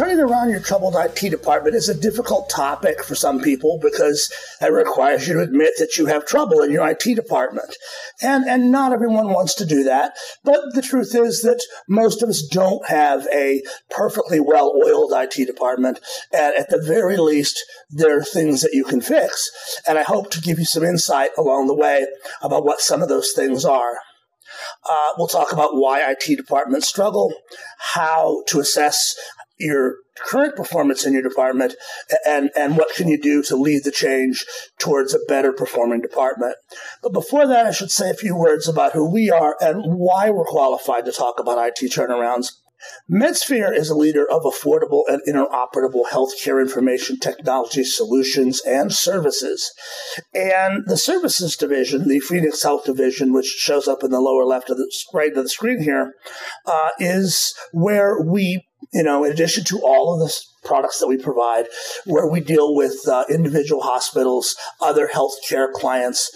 turning around your troubled IT department is a difficult topic for some people because it requires you to admit that you have trouble in your IT department. And, and not everyone wants to do that. But the truth is that most of us don't have a perfectly well oiled IT department. And at the very least, there are things that you can fix. And I hope to give you some insight along the way about what some of those things are. Uh, we'll talk about why IT departments struggle, how to assess your current performance in your department and, and what can you do to lead the change towards a better performing department. But before that, I should say a few words about who we are and why we're qualified to talk about IT turnarounds. MedSphere is a leader of affordable and interoperable healthcare information technology solutions and services. And the services division, the Phoenix Health division, which shows up in the lower left of the right of the screen here, uh, is where we you know, in addition to all of the products that we provide, where we deal with uh, individual hospitals, other healthcare clients,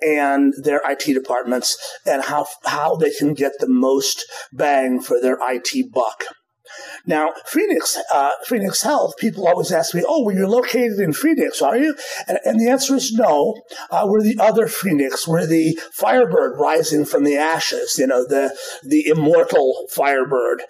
and their IT departments, and how how they can get the most bang for their IT buck. Now, Phoenix, uh, Phoenix Health, people always ask me, oh, well, you're located in Phoenix, are you? And, and the answer is no. Uh, we're the other Phoenix. We're the Firebird rising from the ashes, you know, the, the immortal Firebird.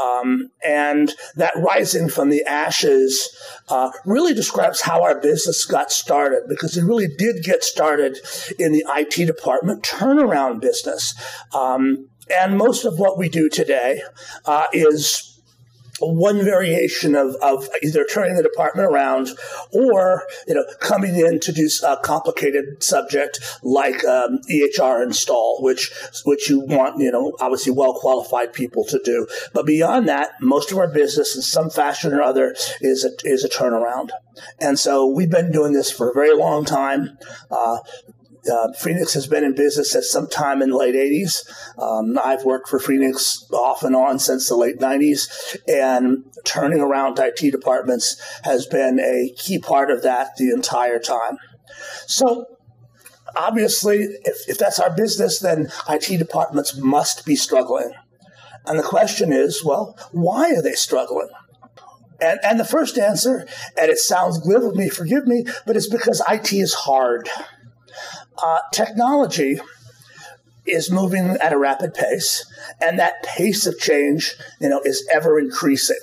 Um, and that rising from the ashes uh, really describes how our business got started because it really did get started in the IT department turnaround business. Um, and most of what we do today uh, is one variation of, of either turning the department around or you know coming in to do a complicated subject like um, EHR install, which which you want you know obviously well qualified people to do. But beyond that, most of our business in some fashion or other is a, is a turnaround. And so we've been doing this for a very long time. Uh, uh, Phoenix has been in business at some time in the late 80s. Um, I've worked for Phoenix off and on since the late 90s, and turning around IT departments has been a key part of that the entire time. So, obviously, if, if that's our business, then IT departments must be struggling. And the question is, well, why are they struggling? And, and the first answer, and it sounds glib of me, forgive me, but it's because IT is hard uh, technology is moving at a rapid pace, and that pace of change, you know, is ever increasing.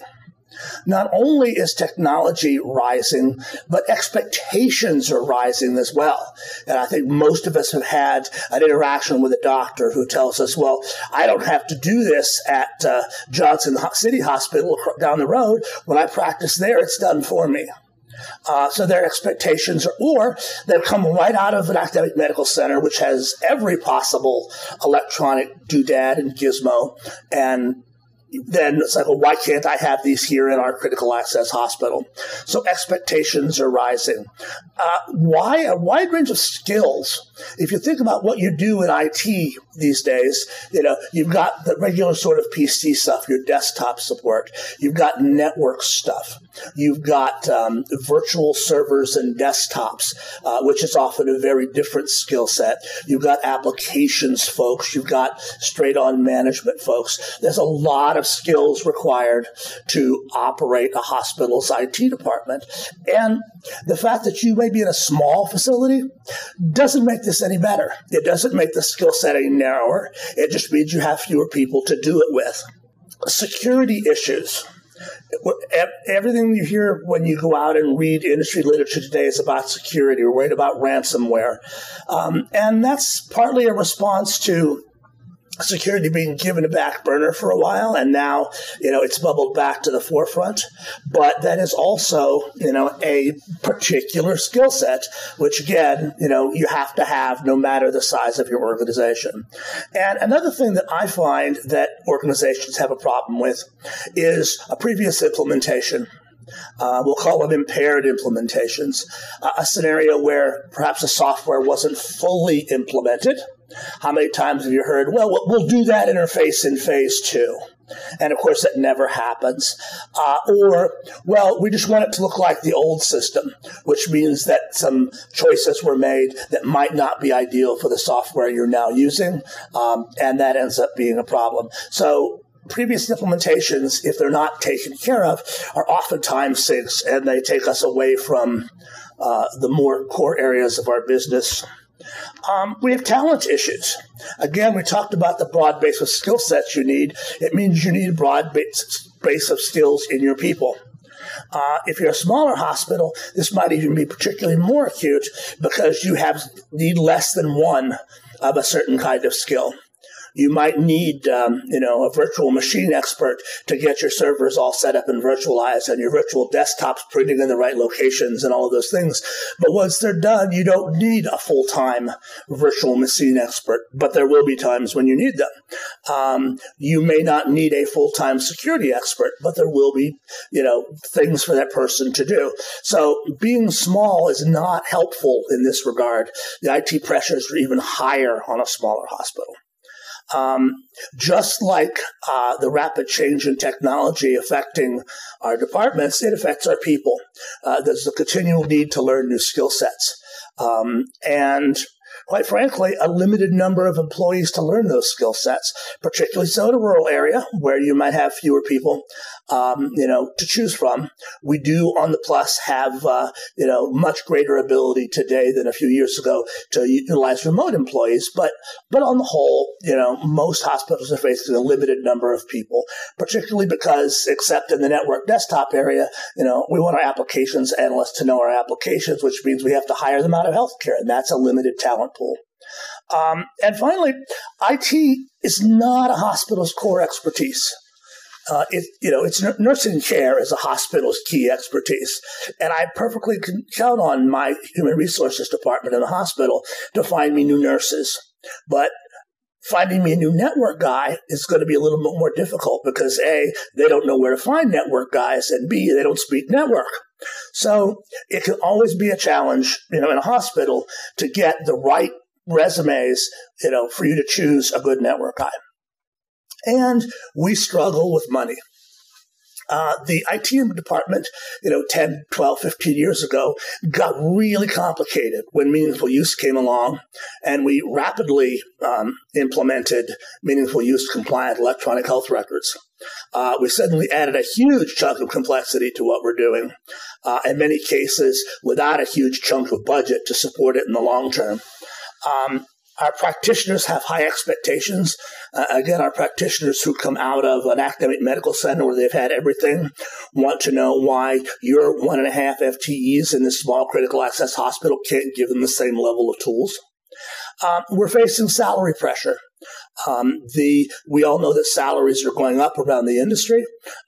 Not only is technology rising, but expectations are rising as well. And I think most of us have had an interaction with a doctor who tells us, well, I don't have to do this at uh, Johnson City Hospital down the road. When I practice there, it's done for me. Uh, so their expectations are, or they've come right out of an academic medical center, which has every possible electronic doodad and gizmo, and then it's like, well, why can't I have these here in our critical access hospital? So expectations are rising. Uh, why a wide range of skills? If you think about what you do in IT these days, you know, you've got the regular sort of PC stuff, your desktop support. You've got network stuff. You've got um, virtual servers and desktops, uh, which is often a very different skill set. You've got applications folks. You've got straight on management folks. There's a lot of skills required to operate a hospital's IT department. And the fact that you may be in a small facility doesn't make this any better. It doesn't make the skill set any narrower. It just means you have fewer people to do it with. Security issues everything you hear when you go out and read industry literature today is about security. We're worried about ransomware. Um, and that's partly a response to security being given a back burner for a while and now you know it's bubbled back to the forefront. But that is also you know a particular skill set which again you know you have to have no matter the size of your organization. And another thing that i find that organizations have a problem with is a previous implementation. Uh, we'll call them impaired implementations, uh, a scenario where perhaps a software wasn't fully implemented, how many times have you heard, well, we'll do that interface in phase two? And of course, that never happens. Uh, or, well, we just want it to look like the old system, which means that some choices were made that might not be ideal for the software you're now using. Um, and that ends up being a problem. So previous implementations, if they're not taken care of, are oftentimes things, and they take us away from uh, the more core areas of our business. Um, we have talent issues. Again, we talked about the broad base of skill sets you need. It means you need a broad base, base of skills in your people. Uh, if you're a smaller hospital, this might even be particularly more acute because you have need less than one of a certain kind of skill. You might need, um, you know, a virtual machine expert to get your servers all set up and virtualized and your virtual desktops printing in the right locations and all of those things. But once they're done, you don't need a full time virtual machine expert, but there will be times when you need them. Um, you may not need a full time security expert, but there will be, you know, things for that person to do. So being small is not helpful in this regard. The IT pressures are even higher on a smaller hospital. Um, just like uh, the rapid change in technology affecting our departments, it affects our people. Uh, there's a continual need to learn new skill sets. Um, and quite frankly, a limited number of employees to learn those skill sets, particularly so in a rural area where you might have fewer people, um, you know, to choose from. We do on the plus have, uh, you know, much greater ability today than a few years ago to utilize remote employees. But, but on the whole, you know, most hospitals are facing a limited number of people, particularly because, except in the network desktop area, you know, we want our applications analysts to know our applications, which means we have to hire them out of healthcare, and that's a limited talent pool. Um, and finally, IT is not a hospital's core expertise. Uh, it, you know, it's nursing care is a hospital's key expertise, and I perfectly can count on my human resources department in the hospital to find me new nurses. But finding me a new network guy is going to be a little bit more difficult because a they don't know where to find network guys, and b they don't speak network. So it can always be a challenge, you know, in a hospital to get the right resumes, you know, for you to choose a good network guy and we struggle with money. Uh, the IT department, you know, 10, 12, 15 years ago got really complicated when meaningful use came along, and we rapidly um, implemented meaningful use compliant electronic health records. Uh, we suddenly added a huge chunk of complexity to what we're doing, uh, in many cases without a huge chunk of budget to support it in the long term. Um, our practitioners have high expectations. Uh, again, our practitioners who come out of an academic medical center where they've had everything want to know why your one and a half FTEs in this small critical access hospital can't give them the same level of tools. Um, we're facing salary pressure. Um, the we all know that salaries are going up around the industry,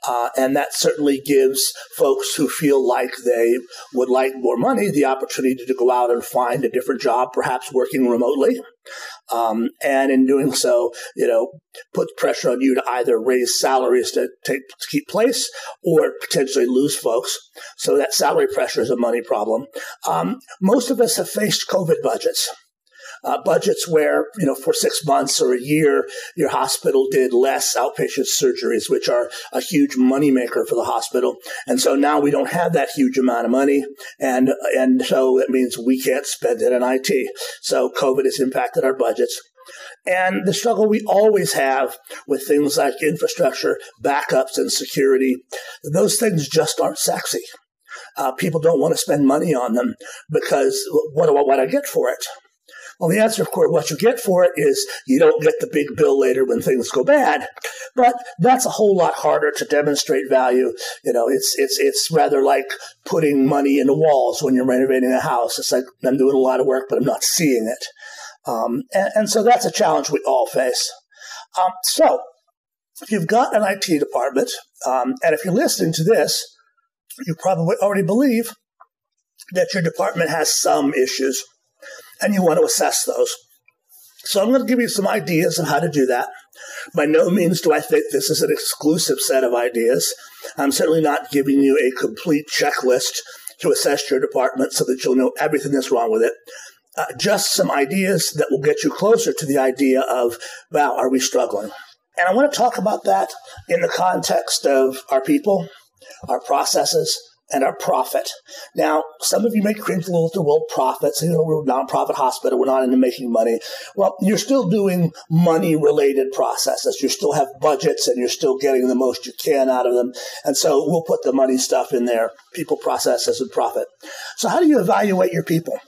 uh, and that certainly gives folks who feel like they would like more money the opportunity to go out and find a different job, perhaps working remotely. Um, and in doing so, you know, put pressure on you to either raise salaries to take to keep place or potentially lose folks. So that salary pressure is a money problem. Um, most of us have faced COVID budgets uh, budgets where, you know, for six months or a year, your hospital did less outpatient surgeries, which are a huge moneymaker for the hospital. And so now we don't have that huge amount of money. And, and so it means we can't spend it in IT. So COVID has impacted our budgets. And the struggle we always have with things like infrastructure, backups, and security, those things just aren't sexy. Uh, people don't want to spend money on them because what, what, what I get for it? Well, the answer, of course, what you get for it is you don't get the big bill later when things go bad. But that's a whole lot harder to demonstrate value. You know, it's it's it's rather like putting money into walls when you're renovating a house. It's like I'm doing a lot of work, but I'm not seeing it. Um, and, and, so that's a challenge we all face. Um, so if you've got an IT department, um, and if you're listening to this, you probably already believe that your department has some issues and you want to assess those. So I'm going to give you some ideas of how to do that. By no means do I think this is an exclusive set of ideas. I'm certainly not giving you a complete checklist to assess your department so that you'll know everything that's wrong with it. Uh, just some ideas that will get you closer to the idea of, wow, are we struggling? And I want to talk about that in the context of our people, our processes, and our profit. Now, some of you may cringe a little at the word profits. You know, we're a nonprofit hospital. We're not into making money. Well, you're still doing money related processes. You still have budgets and you're still getting the most you can out of them. And so we'll put the money stuff in there, people, processes, and profit. So how do you evaluate your people?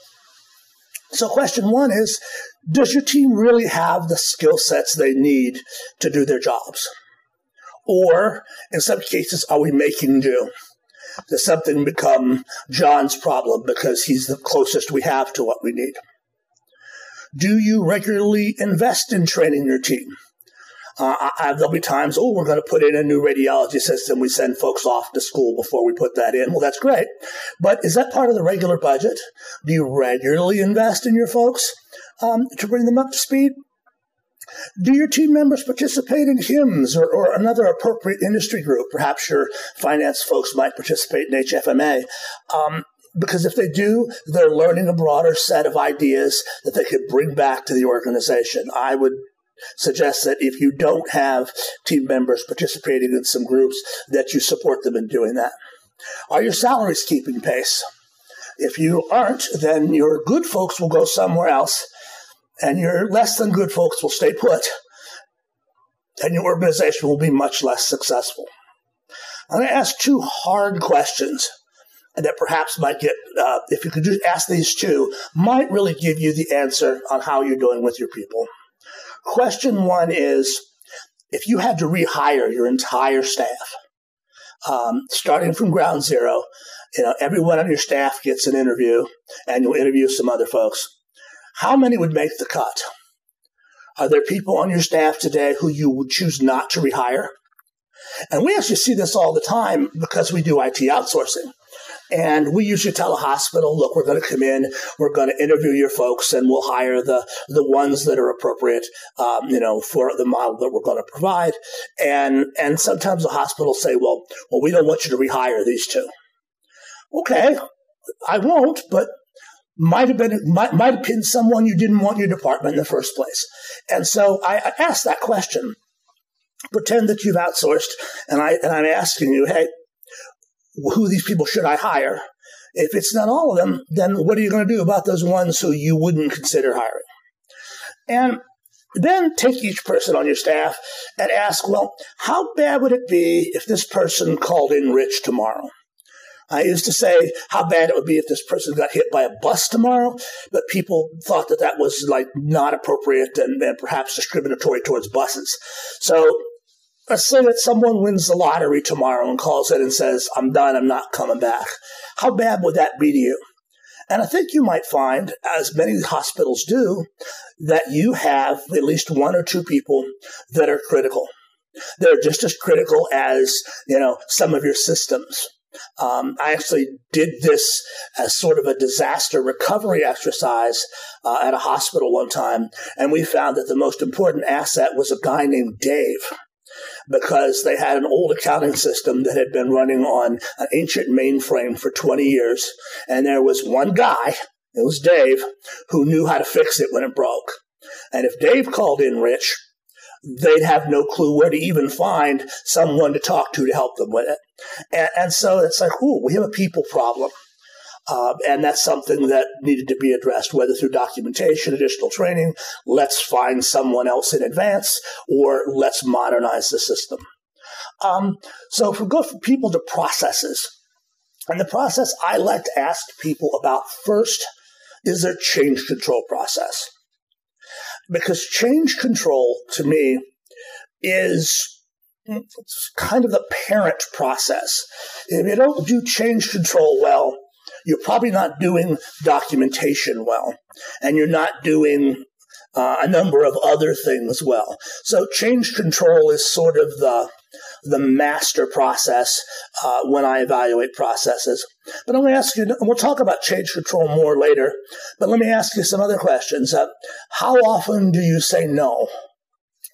So question one is, does your team really have the skill sets they need to do their jobs? Or in some cases, are we making do? Does something become John's problem because he's the closest we have to what we need? Do you regularly invest in training your team? Uh, I, there'll be times, oh, we're going to put in a new radiology system. We send folks off to school before we put that in. Well, that's great. But is that part of the regular budget? Do you regularly invest in your folks um, to bring them up to speed? Do your team members participate in HIMSS or, or, another appropriate industry group? Perhaps your finance folks might participate in HFMA. Um, because if they do, they're learning a broader set of ideas that they could bring back to the organization. I would suggest that if you don't have team members participating in some groups, that you support them in doing that. Are your salaries keeping pace? If you aren't, then your good folks will go somewhere else and your less than good folks will stay put, and your organization will be much less successful. I'm going to ask two hard questions that perhaps might get, uh, if you could just ask these two, might really give you the answer on how you're doing with your people. Question one is if you had to rehire your entire staff, um, starting from ground zero, you know, everyone on your staff gets an interview and you'll interview some other folks. How many would make the cut? Are there people on your staff today who you would choose not to rehire? And we actually see this all the time because we do IT outsourcing. And we usually tell a hospital, look, we're going to come in, we're going to interview your folks, and we'll hire the, the ones that are appropriate, um, you know, for the model that we're going to provide. And, and sometimes the hospital say, well, well, we don't want you to rehire these two. Okay, I won't, but might have been might, might have been someone you didn't want in your department in the first place. And so I, I asked that question. Pretend that you've outsourced, and I and I'm asking you, hey, who these people should I hire? If it's not all of them, then what are you going to do about those ones who you wouldn't consider hiring? And then take each person on your staff and ask, well, how bad would it be if this person called in rich tomorrow? I used to say how bad it would be if this person got hit by a bus tomorrow, but people thought that that was like not appropriate and, and perhaps discriminatory towards buses. So let's say that someone wins the lottery tomorrow and calls in and says, I'm done, I'm not coming back. How bad would that be to you? And I think you might find, as many hospitals do, that you have at least one or two people that are critical. They're just as critical as, you know, some of your systems. Um, I actually did this as sort of a disaster recovery exercise uh, at a hospital one time, and we found that the most important asset was a guy named Dave because they had an old accounting system that had been running on an ancient mainframe for 20 years, and there was one guy, it was Dave, who knew how to fix it when it broke. And if Dave called in rich, they'd have no clue where to even find someone to talk to to help them with it. And, and so it's like, ooh, we have a people problem. Uh, and that's something that needed to be addressed, whether through documentation, additional training, let's find someone else in advance, or let's modernize the system. Um, so if we go from people to processes, and the process I like to ask people about first is their change control process because change control to me is kind of the parent process. If you don't do change control well, you're probably not doing documentation well, and you're not doing uh, a number of other things well. So change control is sort of the the master process uh, when I evaluate processes. But I'm going to ask you, we'll talk about change control more later, but let me ask you some other questions. Uh, how often do you say no?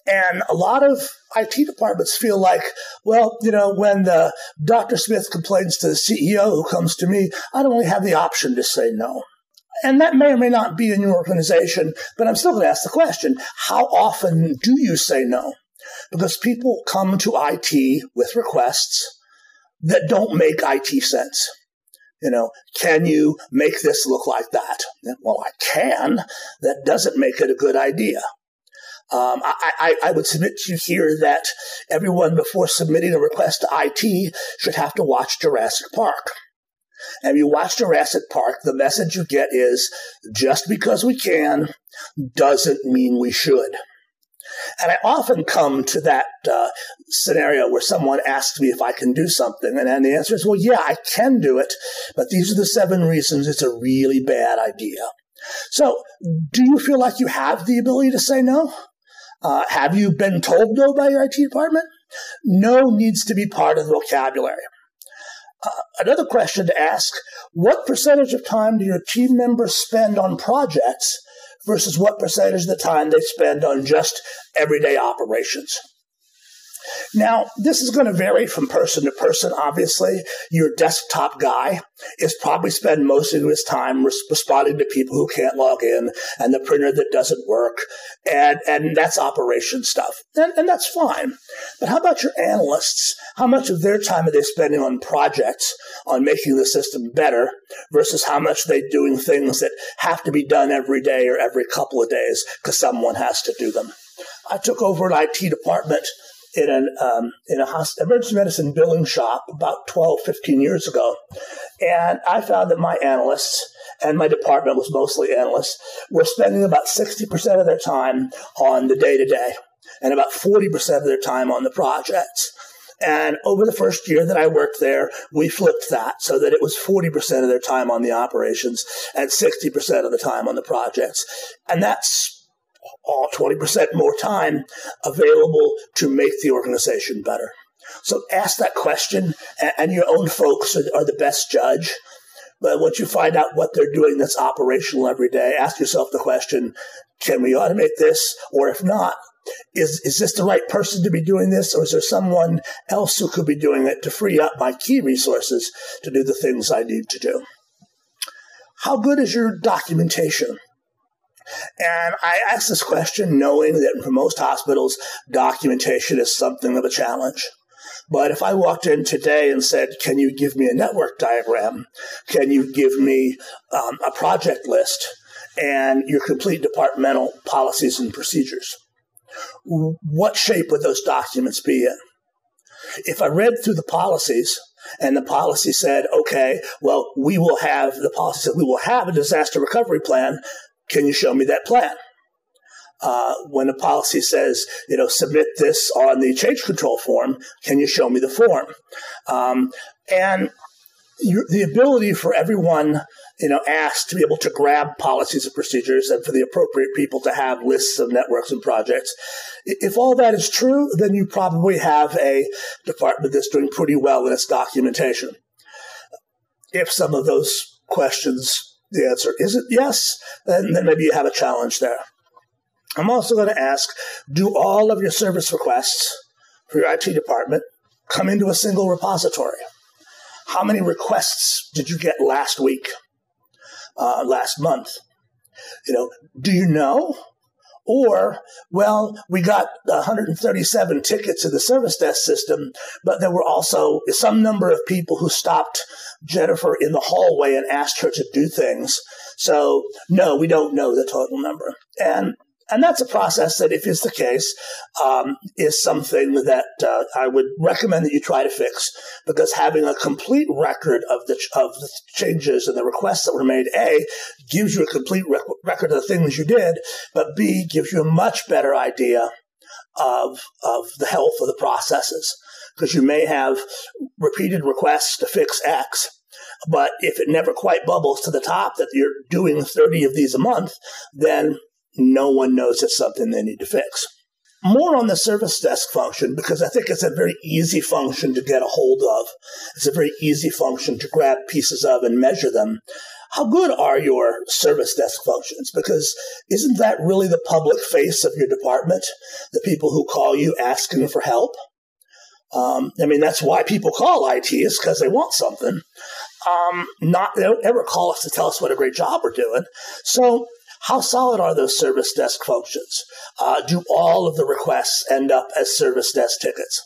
And a lot of IT departments feel like, well, you know, when the Dr. Smith complains to the CEO who comes to me, I don't really have the option to say no. And that may or may not be in your organization, but I'm still going to ask the question, how often do you say no? Because people come to IT with requests. that don't make IT sense. You know, can you make this look like that? Well, I can. That doesn't make it a good idea. Um, I, I, I, would submit to you here that everyone before submitting a request to IT should have to watch Jurassic Park. And if you watch Jurassic Park, the message you get is just because we can doesn't mean we should. And I often come to that uh, scenario where someone asks me if I can do something. And, the answer is, well, yeah, I can do it, but these are the seven reasons it's a really bad idea. So, do you feel like you have the ability to say no? Uh, have you been told no by your IT department? No needs to be part of the vocabulary. Uh, another question to ask what percentage of time do your team members spend on projects versus what percentage of the time they spend on just everyday operations. Now, this is going to vary from person to person, obviously. Your desktop guy is probably spend most of his time responding to people who can't log in and the printer that doesn't work. And, and that's operation stuff. And, and that's fine. But how about your analysts? How much of their time are they spending on projects, on making the system better versus how much they doing things that have to be done every day or every couple of days because someone has to do them? I took over an IT department in an um, in a emergency medicine billing shop about 12, 15 years ago, and I found that my analysts and my department was mostly analysts were spending about sixty percent of their time on the day to day, and about forty percent of their time on the projects. And over the first year that I worked there, we flipped that so that it was 40% of their time on the operations and 60% of the time on the projects. And that's 20% more time available to make the organization better. So ask that question, and your own folks are the best judge. But once you find out what they're doing that's operational every day, ask yourself the question can we automate this? Or if not, is, is this the right person to be doing this? Or is there someone else who could be doing it to free up my key resources to do the things I need to do? How good is your documentation? And I ask this question knowing that for most hospitals, documentation is something of a challenge. But if I walked in today and said, Can you give me a network diagram? Can you give me um, a project list and your complete departmental policies and procedures? What shape would those documents be in? If I read through the policies and the policy said, okay, well, we will have the policy said we will have a disaster recovery plan can you show me that plan? Uh, when a policy says, you know, submit this on the change control form, can you show me the form? Um, and the ability for everyone, you know, asked to be able to grab policies and procedures and for the appropriate people to have lists of networks and projects. If all that is true, then you probably have a department that's doing pretty well in its documentation. If some of those questions the answer isn't yes, then, then maybe you have a challenge there. I'm also going to ask do all of your service requests for your IT department come into a single repository? How many requests did you get last week, uh, last month? You know, do you know? Or, well, we got 137 tickets in the service desk system, but there were also some number of people who stopped Jennifer in the hallway and asked her to do things. So, no, we don't know the total number. And and that's a process that, if it's the case, um, is something that uh, I would recommend that you try to fix because having a complete record of the of the changes and the requests that were made, a gives you a complete rec- record of the things you did, but b gives you a much better idea of of the health of the processes because you may have repeated requests to fix X. But if it never quite bubbles to the top that you're doing 30 of these a month, then no one knows it's something they need to fix. More on the service desk function because I think it's a very easy function to get a hold of. It's a very easy function to grab pieces of and measure them. How good are your service desk functions? Because isn't that really the public face of your department? The people who call you asking for help? Um, I mean, that's why people call IT is because they want something. Um, not they don't ever call us to tell us what a great job we're doing. So how solid are those service desk functions? Uh, do all of the requests end up as service desk tickets?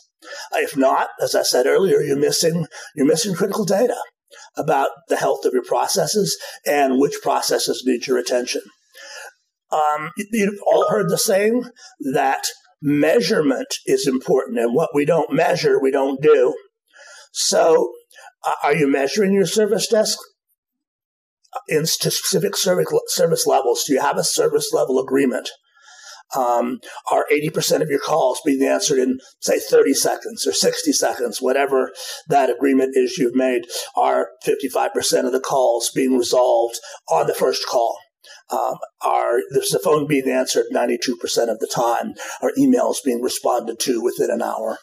If not, as I said earlier, you're missing you're missing critical data about the health of your processes and which processes need your attention. Um, you've all heard the saying that measurement is important, and what we don't measure, we don't do. So, uh, are you measuring your service desk in specific service levels? Do you have a service level agreement? Um, are 80% of your calls being answered in, say, 30 seconds or 60 seconds, whatever that agreement is you've made? Are 55% of the calls being resolved on the first call? Um, are the phone being answered 92% of the time? Are emails being responded to within an hour?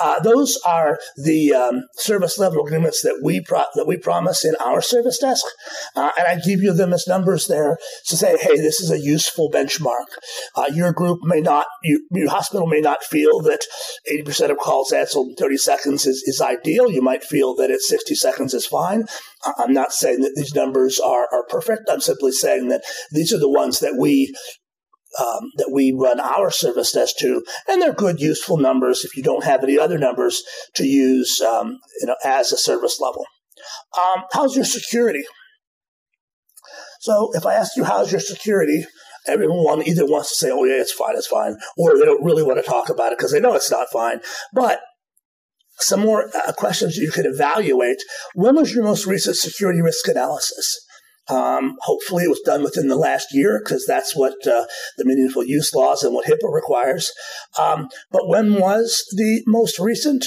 Uh, those are the um, service level agreements that we pro- that we promise in our service desk, uh, and I give you them as numbers there to say, hey, this is a useful benchmark. Uh, your group may not, you, your hospital may not feel that 80% of calls answered in 30 seconds is, is ideal. You might feel that it's 60 seconds is fine. I'm not saying that these numbers are, are perfect. I'm simply saying that these are the ones that we um, that we run our service desk to, and they're good, useful numbers if you don't have any other numbers to use, um, you know, as a service level. Um, how's your security? So if I ask you how's your security, everyone either wants to say, "Oh yeah, it's fine, it's fine," or they don't really want to talk about it because they know it's not fine. But some more uh, questions you could evaluate. When was your most recent security risk analysis? Um, hopefully, it was done within the last year because that's what uh, the meaningful use laws and what HIPAA requires. Um, but when was the most recent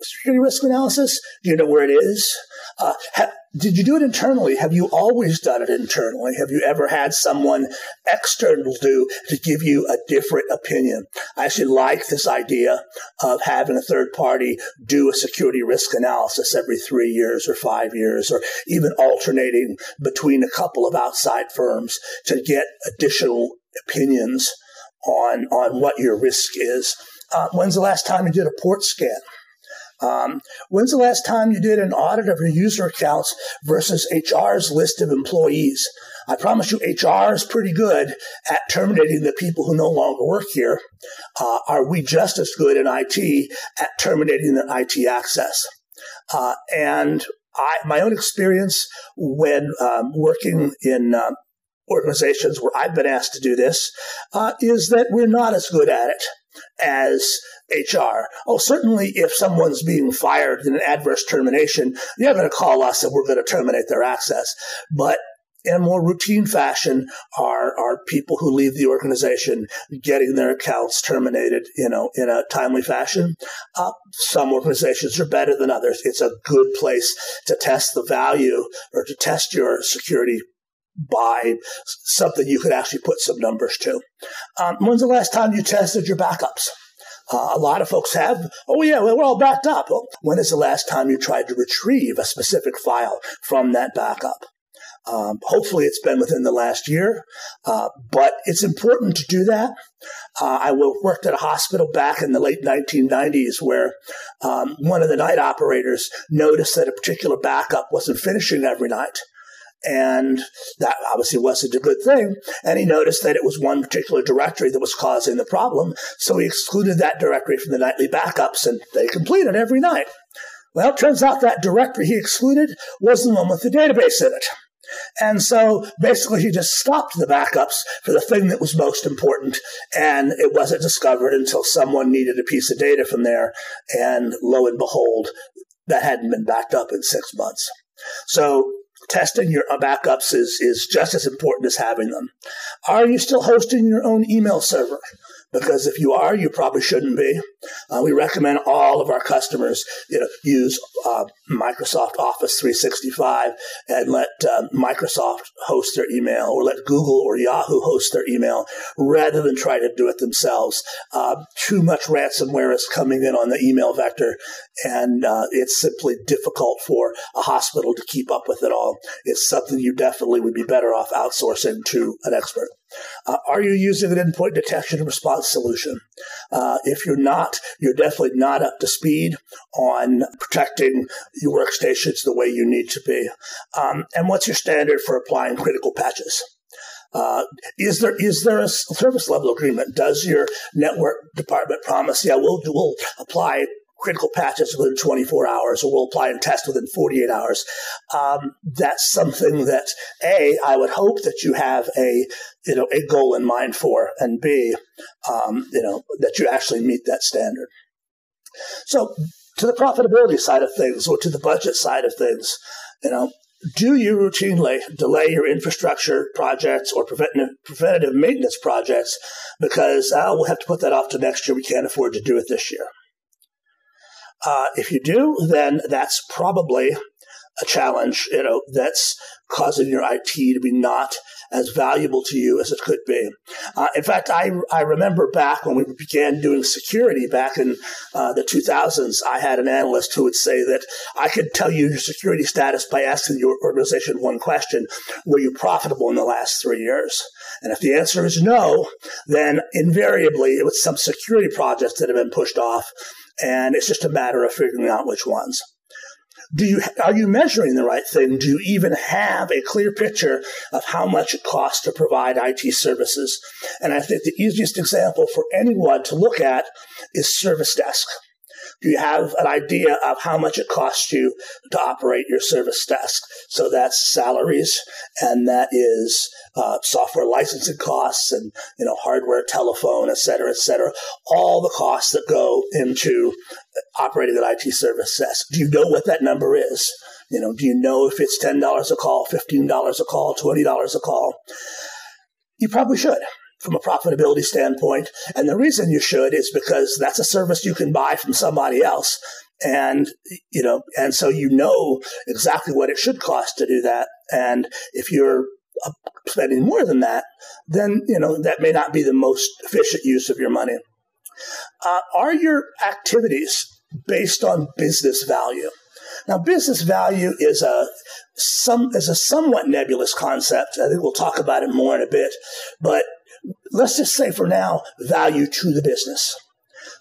security risk analysis? Do you know where it is? Uh, ha- did you do it internally? Have you always done it internally? Have you ever had someone external do to give you a different opinion? I actually like this idea of having a third party do a security risk analysis every three years or five years, or even alternating between a couple of outside firms to get additional opinions on on what your risk is. Uh, when's the last time you did a port scan? Um, when's the last time you did an audit of your user accounts versus HR's list of employees? I promise you, HR is pretty good at terminating the people who no longer work here. Uh, are we just as good in IT at terminating the IT access? Uh, and I, my own experience when um, working in uh, organizations where I've been asked to do this uh, is that we're not as good at it as HR. Oh, certainly if someone's being fired in an adverse termination, they're going to call us and we're going to terminate their access. But in a more routine fashion are, are people who leave the organization getting their accounts terminated, you know, in a timely fashion. Uh, some organizations are better than others. It's a good place to test the value or to test your security by something you could actually put some numbers to. Um, when's the last time you tested your backups? Uh, a lot of folks have, oh yeah, well, we're all backed up. Well, when is the last time you tried to retrieve a specific file from that backup? Um, hopefully, it's been within the last year, uh, but it's important to do that. Uh, I worked at a hospital back in the late 1990s where um, one of the night operators noticed that a particular backup wasn't finishing every night. And that obviously wasn't a good thing. And he noticed that it was one particular directory that was causing the problem. So he excluded that directory from the nightly backups and they completed every night. Well, it turns out that directory he excluded was the one with the database in it. And so basically he just stopped the backups for the thing that was most important. And it wasn't discovered until someone needed a piece of data from there. And lo and behold, that hadn't been backed up in six months. So testing your backups is, is just as important as having them. Are you still hosting your own email server? Because if you are, you probably shouldn't be. Uh, we recommend all of our customers you know, use uh, Microsoft Office 365 and let uh, Microsoft host their email or let Google or Yahoo host their email rather than try to do it themselves. Uh, too much ransomware is coming in on the email vector, and uh, it's simply difficult for a hospital to keep up with it all. It's something you definitely would be better off outsourcing to an expert. Uh, are you using an endpoint detection and response solution? Uh, if you're not, you're definitely not up to speed on protecting your workstations the way you need to be. Um, and what's your standard for applying critical patches? Uh, is there is there a service level agreement? Does your network department promise? Yeah, we'll we'll apply critical patches within 24 hours or we'll apply and test within 48 hours. Um, that's something that A, I would hope that you have a, you know, a goal in mind for, and B, um, you know, that you actually meet that standard. So to the profitability side of things or to the budget side of things, you know, do you routinely delay your infrastructure projects or preventative, preventative maintenance projects because uh, we'll have to put that off to next year. We can't afford to do it this year. Uh, if you do, then that's probably a challenge, you know, that's causing your IT to be not as valuable to you as it could be. Uh, in fact, I, I remember back when we began doing security back in uh, the 2000s, I had an analyst who would say that I could tell you your security status by asking your organization one question Were you profitable in the last three years? And if the answer is no, then invariably it was some security projects that have been pushed off. And it's just a matter of figuring out which ones do you are you measuring the right thing? Do you even have a clear picture of how much it costs to provide IT services? And I think the easiest example for anyone to look at is Service Desk. Do you have an idea of how much it costs you to operate your service desk? So that's salaries, and that is uh, software licensing costs, and you know hardware, telephone, et cetera, et cetera. All the costs that go into operating an IT service desk. Do you know what that number is? You know, do you know if it's ten dollars a call, fifteen dollars a call, twenty dollars a call? You probably should from a profitability standpoint. And the reason you should is because that's a service you can buy from somebody else. And, you know, and so you know exactly what it should cost to do that. And if you're spending more than that, then, you know, that may not be the most efficient use of your money. Uh, are your activities based on business value? Now, business value is a some is a somewhat nebulous concept. I think we'll talk about it more in a bit, but let's just say for now, value to the business.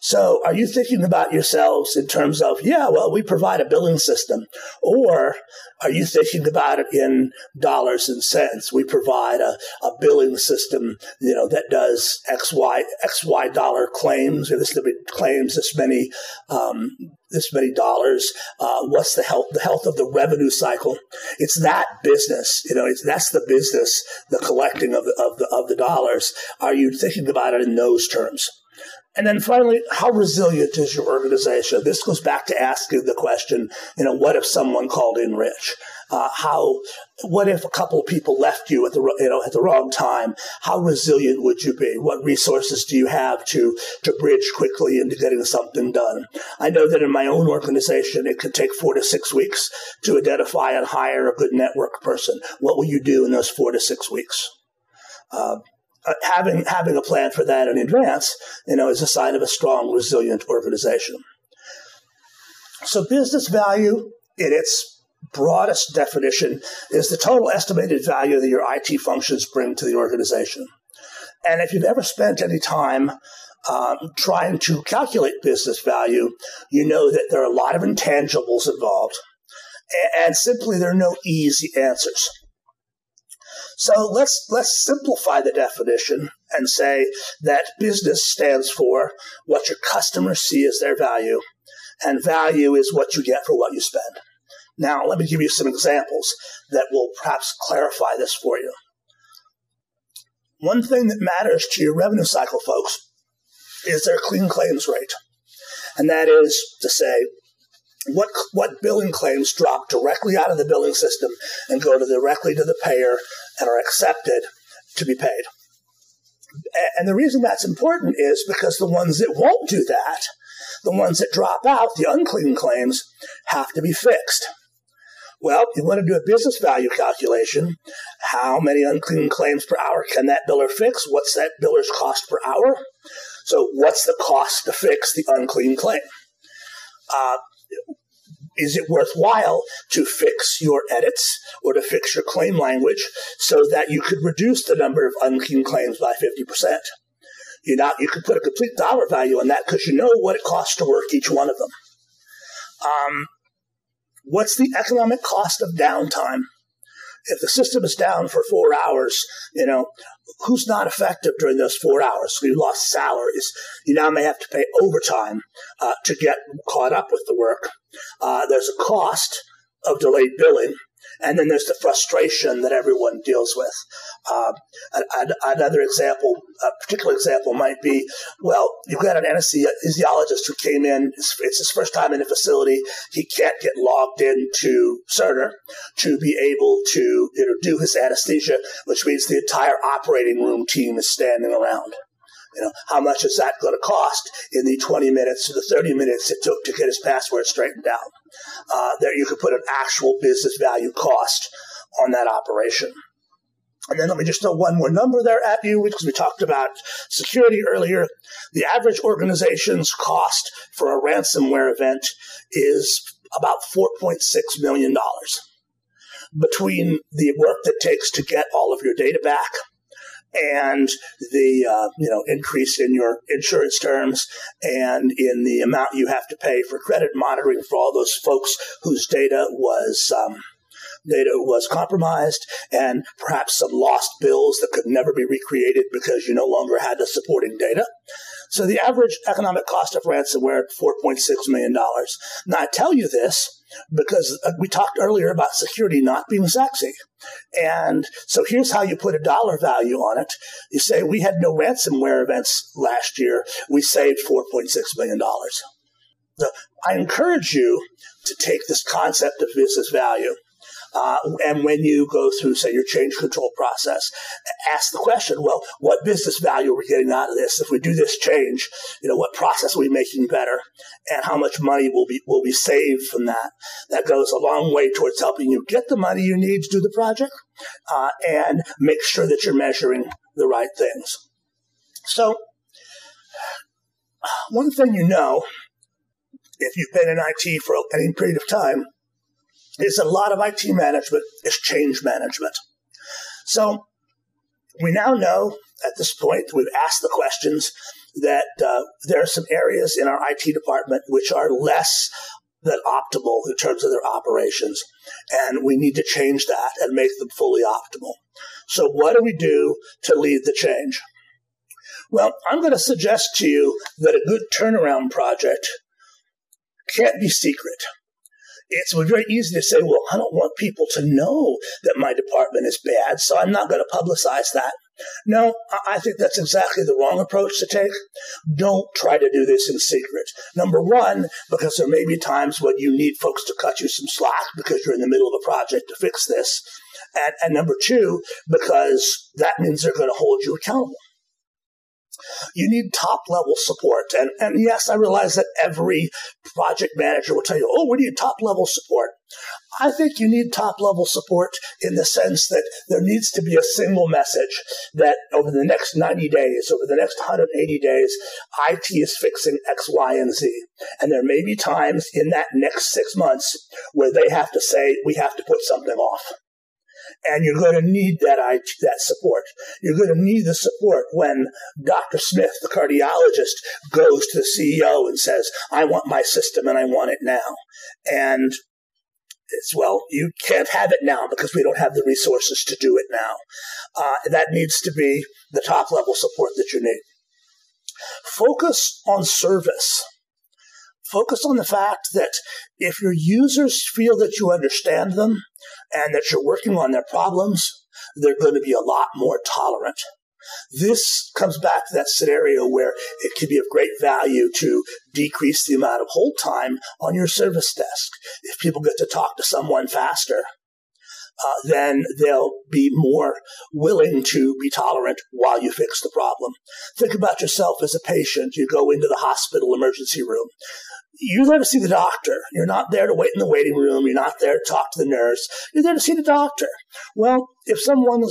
So are you thinking about yourselves in terms of, yeah, well, we provide a billing system? Or are you thinking about it in dollars and cents? We provide a, a billing system, you know, that does X, Y, X, Y dollar claims, or this many claims, this many, um, this many dollars. Uh, what's the health, the health of the revenue cycle? It's that business, you know, that's the business, the collecting of the, of the, of the dollars. Are you thinking about it in those terms? And then finally, how resilient is your organization? This goes back to asking the question, you know, what if someone called in rich? Uh, how, what if a couple of people left you at the, you know, at the wrong time? How resilient would you be? What resources do you have to, to bridge quickly into getting something done? I know that in my own organization, it could take four to six weeks to identify and hire a good network person. What will you do in those four to six weeks? Uh, uh, having having a plan for that in advance, you know, is a sign of a strong, resilient organization. So, business value, in its broadest definition, is the total estimated value that your IT functions bring to the organization. And if you've ever spent any time um, trying to calculate business value, you know that there are a lot of intangibles involved, and simply there are no easy answers. So let's let's simplify the definition and say that business stands for what your customers see as their value, and value is what you get for what you spend. Now, let me give you some examples that will perhaps clarify this for you. One thing that matters to your revenue cycle, folks, is their clean claims rate. And that is to say, what what billing claims drop directly out of the billing system and go directly to the payer and are accepted to be paid. And the reason that's important is because the ones that won't do that, the ones that drop out, the unclean claims, have to be fixed. Well, you want to do a business value calculation. How many unclean claims per hour can that biller fix? What's that biller's cost per hour? So, what's the cost to fix the unclean claim? Uh, is it worthwhile to fix your edits or to fix your claim language so that you could reduce the number of unclean claims by 50%? You know, you could put a complete dollar value on that because you know what it costs to work each one of them. Um, what's the economic cost of downtime? if the system is down for four hours, you know, who's not effective during those four hours? So you lost salaries. You now may have to pay overtime uh, to get caught up with the work. Uh, there's a cost of delayed billing. And then there's the frustration that everyone deals with. Uh, another example, a particular example might be, well, you've got an anesthesiologist who came in, it's his first time in the facility. He can't get logged into Cerner to be able to you know, do his anesthesia, which means the entire operating room team is standing around. You know, how much is that going to cost in the 20 minutes to the 30 minutes it took to get his password straightened out? Uh, there you could put an actual business value cost on that operation. And then let me just throw one more number there at you because we talked about security earlier. The average organization's cost for a ransomware event is about $4.6 million. Between the work that takes to get all of your data back, and the uh, you know increase in your insurance terms and in the amount you have to pay for credit monitoring for all those folks whose data was um, data was compromised and perhaps some lost bills that could never be recreated because you no longer had the supporting data. So the average economic cost of ransomware, $4.6 million. Now I tell you this because uh, we talked earlier about security not being sexy. And so here's how you put a dollar value on it. You say, we had no ransomware events last year. We saved $4.6 million. So I encourage you to take this concept of business value uh, and when you go through, say, your change control process, ask the question, well, what business value are we getting out of this? If we do this change, you know, what process are we making better? And how much money will be, will be saved from that? That goes a long way towards helping you get the money you need to do the project, uh, and make sure that you're measuring the right things. So, one thing you know, if you've been in IT for any period of time, is a lot of IT management is change management. So we now know at this point, we've asked the questions that uh, there are some areas in our IT department which are less than optimal in terms of their operations. And we need to change that and make them fully optimal. So what do we do to lead the change? Well, I'm going to suggest to you that a good turnaround project can't be secret it's very easy to say, well, I don't want people to know that my department is bad, so I'm not going to publicize that. No, I think that's exactly the wrong approach to take. Don't try to do this in secret. Number one, because there may be times when you need folks to cut you some slack because you're in the middle of a project to fix this. And, and number two, because that means they're going to hold you accountable. You need top level support. And, and yes, I realize that every project manager will tell you, oh, we need top level support. I think you need top level support in the sense that there needs to be a single message that over the next 90 days, over the next 180 days, IT is fixing X, Y, and Z. And there may be times in that next six months where they have to say, we have to put something off and you're going to need that that support. You're going to need the support when Dr. Smith, the cardiologist, goes to the CEO and says, "I want my system and I want it now." And it's well, you can't have it now because we don't have the resources to do it now. Uh, that needs to be the top level support that you need. Focus on service. Focus on the fact that if your users feel that you understand them and that you're working on their problems, they're going to be a lot more tolerant. This comes back to that scenario where it can be of great value to decrease the amount of hold time on your service desk. If people get to talk to someone faster, uh, then they'll be more willing to be tolerant while you fix the problem. Think about yourself as a patient. You go into the hospital emergency room you're there to see the doctor. You're not there to wait in the waiting room. You're not there to talk to the nurse. You're there to see the doctor. Well, if someone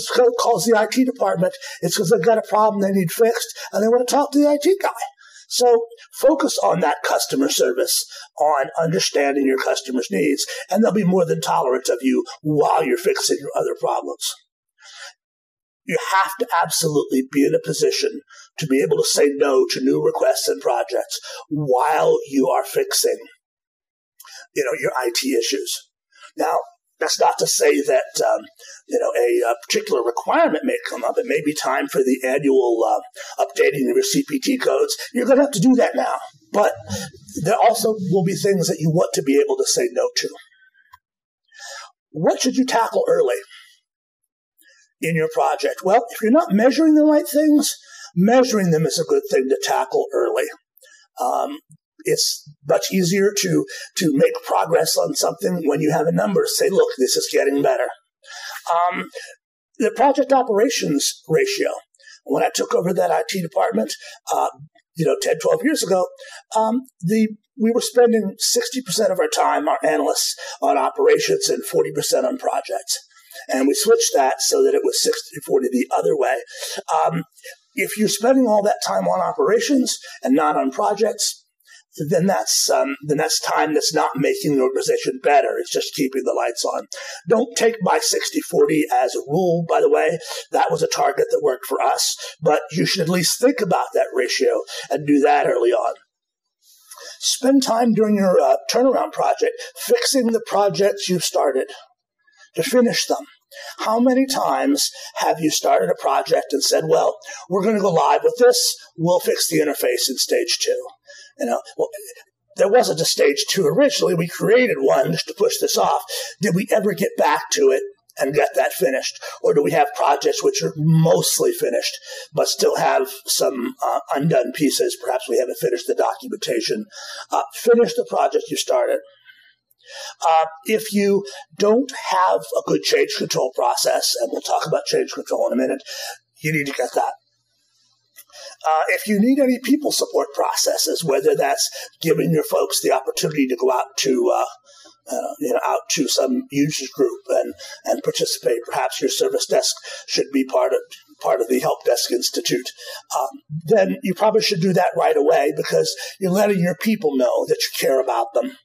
calls the IT department, it's because they've got a problem they need fixed and they want to talk to the IT guy. So focus on that customer service, on understanding your customer's needs, and they'll be more than tolerant of you while you're fixing your other problems. You have to absolutely be in a position to be able to say no to new requests and projects while you are fixing, you know, your IT issues. Now, That's not to say that um, you know a, a, particular requirement may come up. It may be time for the annual uh, updating of your CPT codes. You're going to have to do that now. But there also will be things that you want to be able to say no to. What should you tackle early in your project? Well, if you're not measuring the right things, measuring them is a good thing to tackle early. Um, it's much easier to to make progress on something when you have a number. Say, look, this is getting better. Um, the project operations ratio. When I took over that IT department, uh, you know, 10, 12 years ago, um, the we were spending 60% of our time, our analysts, on operations and 40% on projects. And we switched that so that it was 60 40 the other way. Um, if you're spending all that time on operations and not on projects, then that's um, then that's time that's not making the organization better. It's just keeping the lights on. Don't take my 60-40 as a rule, by the way. That was a target that worked for us, but you should at least think about that ratio and do that early on. Spend time during your uh, turnaround project fixing the projects you've started to finish them. How many times have you started a project and said, well, we're going to go live with this. We'll fix the interface in stage two. You know, well, there wasn't a stage two originally. We created one just to push this off. Did we ever get back to it and get that finished? Or do we have projects which are mostly finished, but still have some uh, undone pieces? Perhaps we haven't finished the documentation. Uh, finish the project you started. Uh, if you don't have a good change control process, and we'll talk about change control in a minute, you need to get that. Uh, if you need any people support processes, whether that's giving your folks the opportunity to go out to uh, uh, you know, out to some users group and, and participate. Perhaps your service desk should be part of part of the Help Desk Institute. Um, then you probably should do that right away because you're letting your people know that you care about them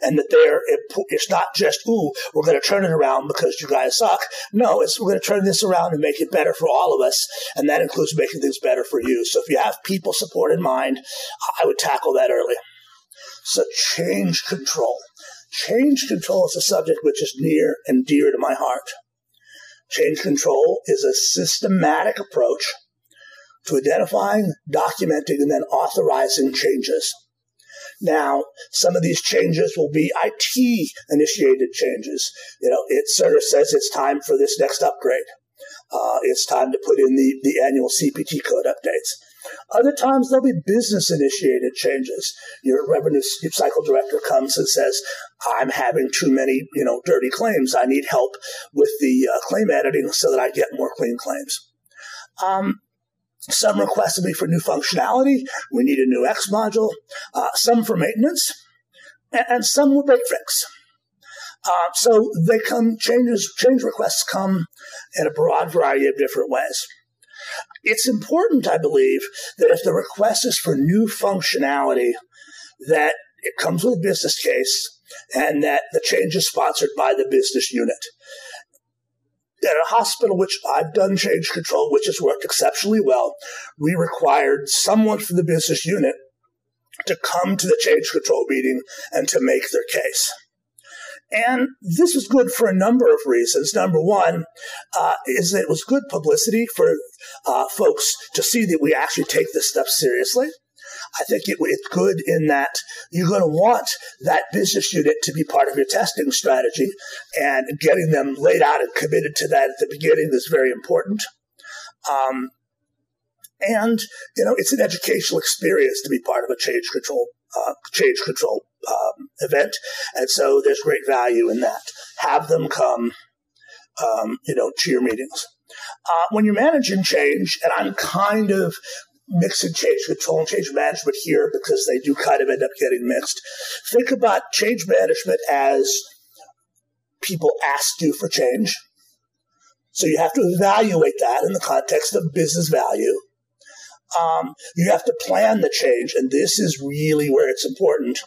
and that they're it's not just ooh we're going to turn it around because you guys suck. No it's we're going to turn this around and make it better for all of us and that includes making things better for you. So if you have people support in mind i would tackle that early. So change control. Change control is a subject which is near and dear to my heart. Change control is a systematic approach to identifying documenting and then authorizing changes now, some of these changes will be IT initiated changes. You know, it sort of says it's time for this next upgrade. Uh, it's time to put in the, the annual CPT code updates. Other times there'll be business initiated changes. Your revenue cycle director comes and says, I'm having too many, you know, dirty claims. I need help with the uh, claim editing so that I get more clean claims. Um, some requested be for new functionality. We need a new X module. Uh, some for maintenance, and, and some will break fix. Uh, so they come changes change requests come in a broad variety of different ways. It's important, I believe, that if the request is for new functionality, that it comes with a business case and that the change is sponsored by the business unit at a hospital which I've done change control, which has worked exceptionally well, we required someone from the business unit to come to the change control meeting and to make their case. And this was good for a number of reasons. Number one uh, is that it was good publicity for uh, folks to see that we actually take this stuff seriously. I think it, it's good in that you're going to want that business unit to be part of your testing strategy, and getting them laid out and committed to that at the beginning is very important. Um, and you know, it's an educational experience to be part of a change control uh, change control um, event, and so there's great value in that. Have them come, um, you know, to your meetings. Uh, when you're managing change, and I'm kind of mix and change control and change management here because they do kind of end up getting mixed. Think about change management as people ask you for change. So you have to evaluate that in the context of business value. Um, you have to plan the change, and this is really where it's important.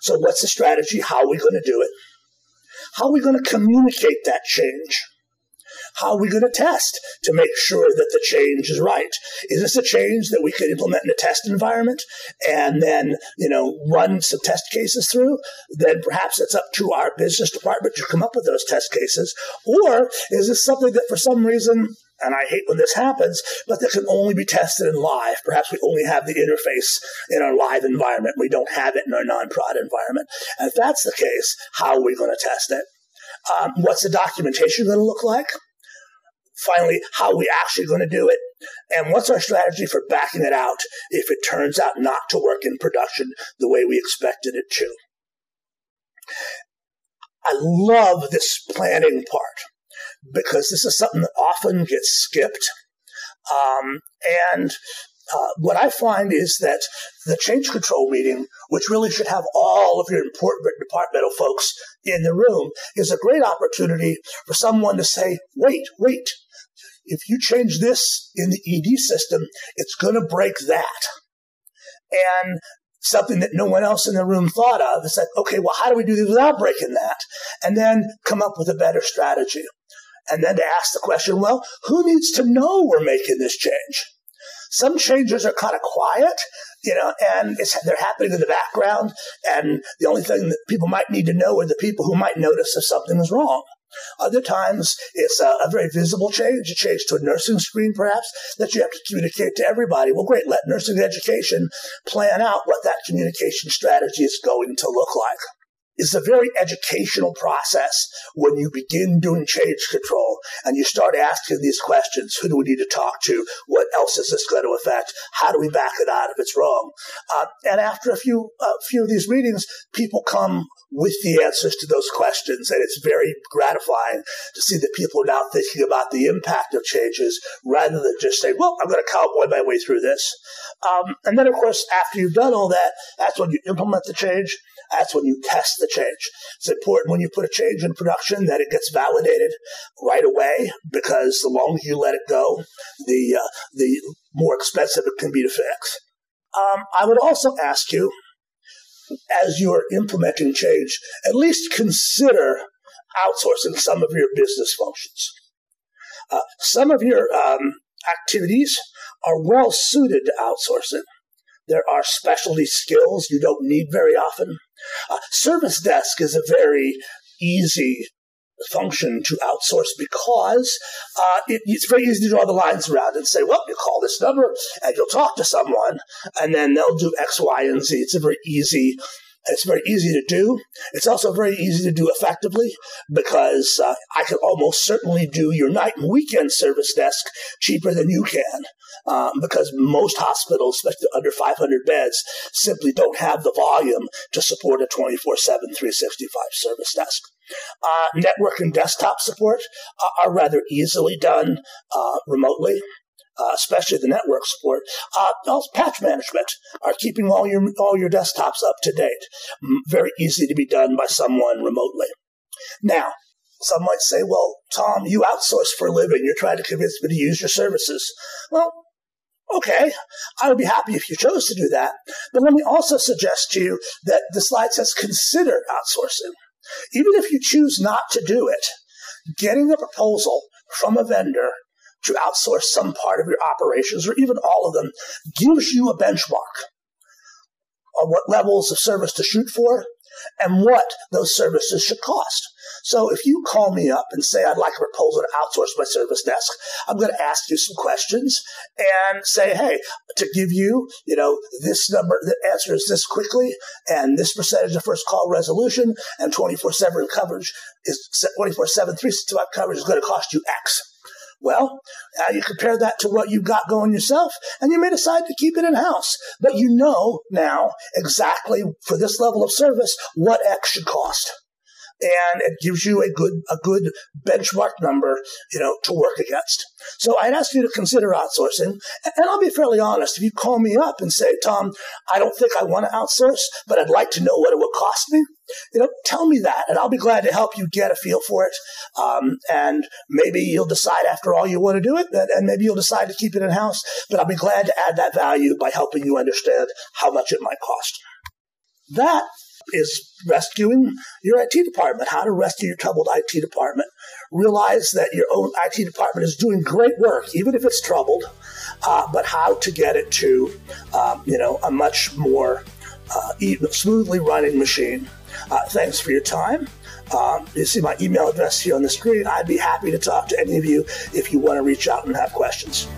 So, what's the strategy? How are we going to do it? How are we going to communicate that change? How are we going to test to make sure that the change is right? Is this a change that we could implement in a test environment and then, you know, run some test cases through? Then perhaps it's up to our business department to come up with those test cases. Or is this something that for some reason and I hate when this happens, but that can only be tested in live. Perhaps we only have the interface in our live environment. We don't have it in our non-prod environment. And if that's the case, how are we going to test it? Um, what's the documentation going to look like? Finally, how are we actually going to do it? And what's our strategy for backing it out if it turns out not to work in production the way we expected it to? I love this planning part because this is something that often gets skipped. Um, and uh, what I find is that the change control meeting, which really should have all of your important departmental folks in the room, is a great opportunity for someone to say, wait, wait, if you change this in the ED system, it's going to break that. And something that no one else in the room thought of is like, okay, well, how do we do this without breaking that? And then come up with a better strategy. And then to ask the question, well, who needs to know we're making this change? Some changes are kind of quiet, you know, and they're happening in the background. And the only thing that people might need to know are the people who might notice if something is wrong. Other times, it's a, a, very visible change, a change to a nursing screen, perhaps, that you have to communicate to everybody. Well, great, let nursing education plan out what that communication strategy is going to look like is a very educational process when you begin doing change control and you start asking these questions. Who do we need to talk to? What else is this going to affect? How do we back it out if it's wrong? Uh, and after a few, few of these meetings, people come with the answers to those questions. And it's very gratifying to see that people are now thinking about the impact of changes rather than just say, well, I'm going to cowboy my way through this. Um, and then, of course, after you've done all that, that's when you implement the change. That's when you test the change. It's important when you put a change in production that it gets validated right away because the longer you let it go, the uh, the more expensive it can be to fix. Um, I would also ask you, as you're implementing change, at least consider outsourcing some of your business functions. Uh, some of your um, activities are well suited to outsourcing. There are specialty skills you don't need very often. Uh, service desk is a very easy function to outsource because uh, it, it's very easy to draw the lines around and say, well, you call this number and you'll talk to someone and then they'll do X, Y, and Z. It's a very easy it's very easy to do. It's also very easy to do effectively because uh, I can almost certainly do your night and weekend service desk cheaper than you can um, because most hospitals, especially under 500 beds, simply don't have the volume to support a 24 7, 365 service desk. Uh, network and desktop support are rather easily done uh, remotely uh, especially the network support, uh, also patch management are keeping all your all your desktops up to date. Very easy to be done by someone remotely. Now, some might say, "Well, Tom, you outsource for a living. You're trying to convince me to use your services." Well. Okay, I would be happy if you chose to do that. But let me also suggest to you that the slide says consider outsourcing. Even if you choose not to do it, getting a proposal from a vendor to outsource some part of your operations or even all of them gives you a benchmark on what levels of service to shoot for and what those services should cost. So if you call me up and say, I'd like a proposal to outsource my service desk, I'm going to ask you some questions and say, hey, to give you, you know, this number that answers this quickly and this percentage of first call resolution and 24 7 coverage is 24 7 365 coverage is going to cost you X. Well, uh, you compare that to what you've got going yourself, and you may decide to keep it in house. But you know now exactly for this level of service what X should cost and it gives you a good a good benchmark number, you know, to work against. So I'd ask you to consider outsourcing. And I'll be fairly honest. If you call me up and say, Tom, I don't think I want to outsource, but I'd like to know what it would cost me, you know, tell me that, and I'll be glad to help you get a feel for it. Um, and maybe you'll decide after all you want to do it, and maybe you'll decide to keep it in house. But I'll be glad to add that value by helping you understand how much it might cost. That is rescuing your IT department, how to rescue your troubled IT department. Realize that your own IT department is doing great work, even if it's troubled, uh, but how to get it to, um, you know, a much more uh, smoothly running machine. Uh, thanks for your time. Um, you see my email address here on the screen. I'd be happy to talk to any of you if you want to reach out and have questions.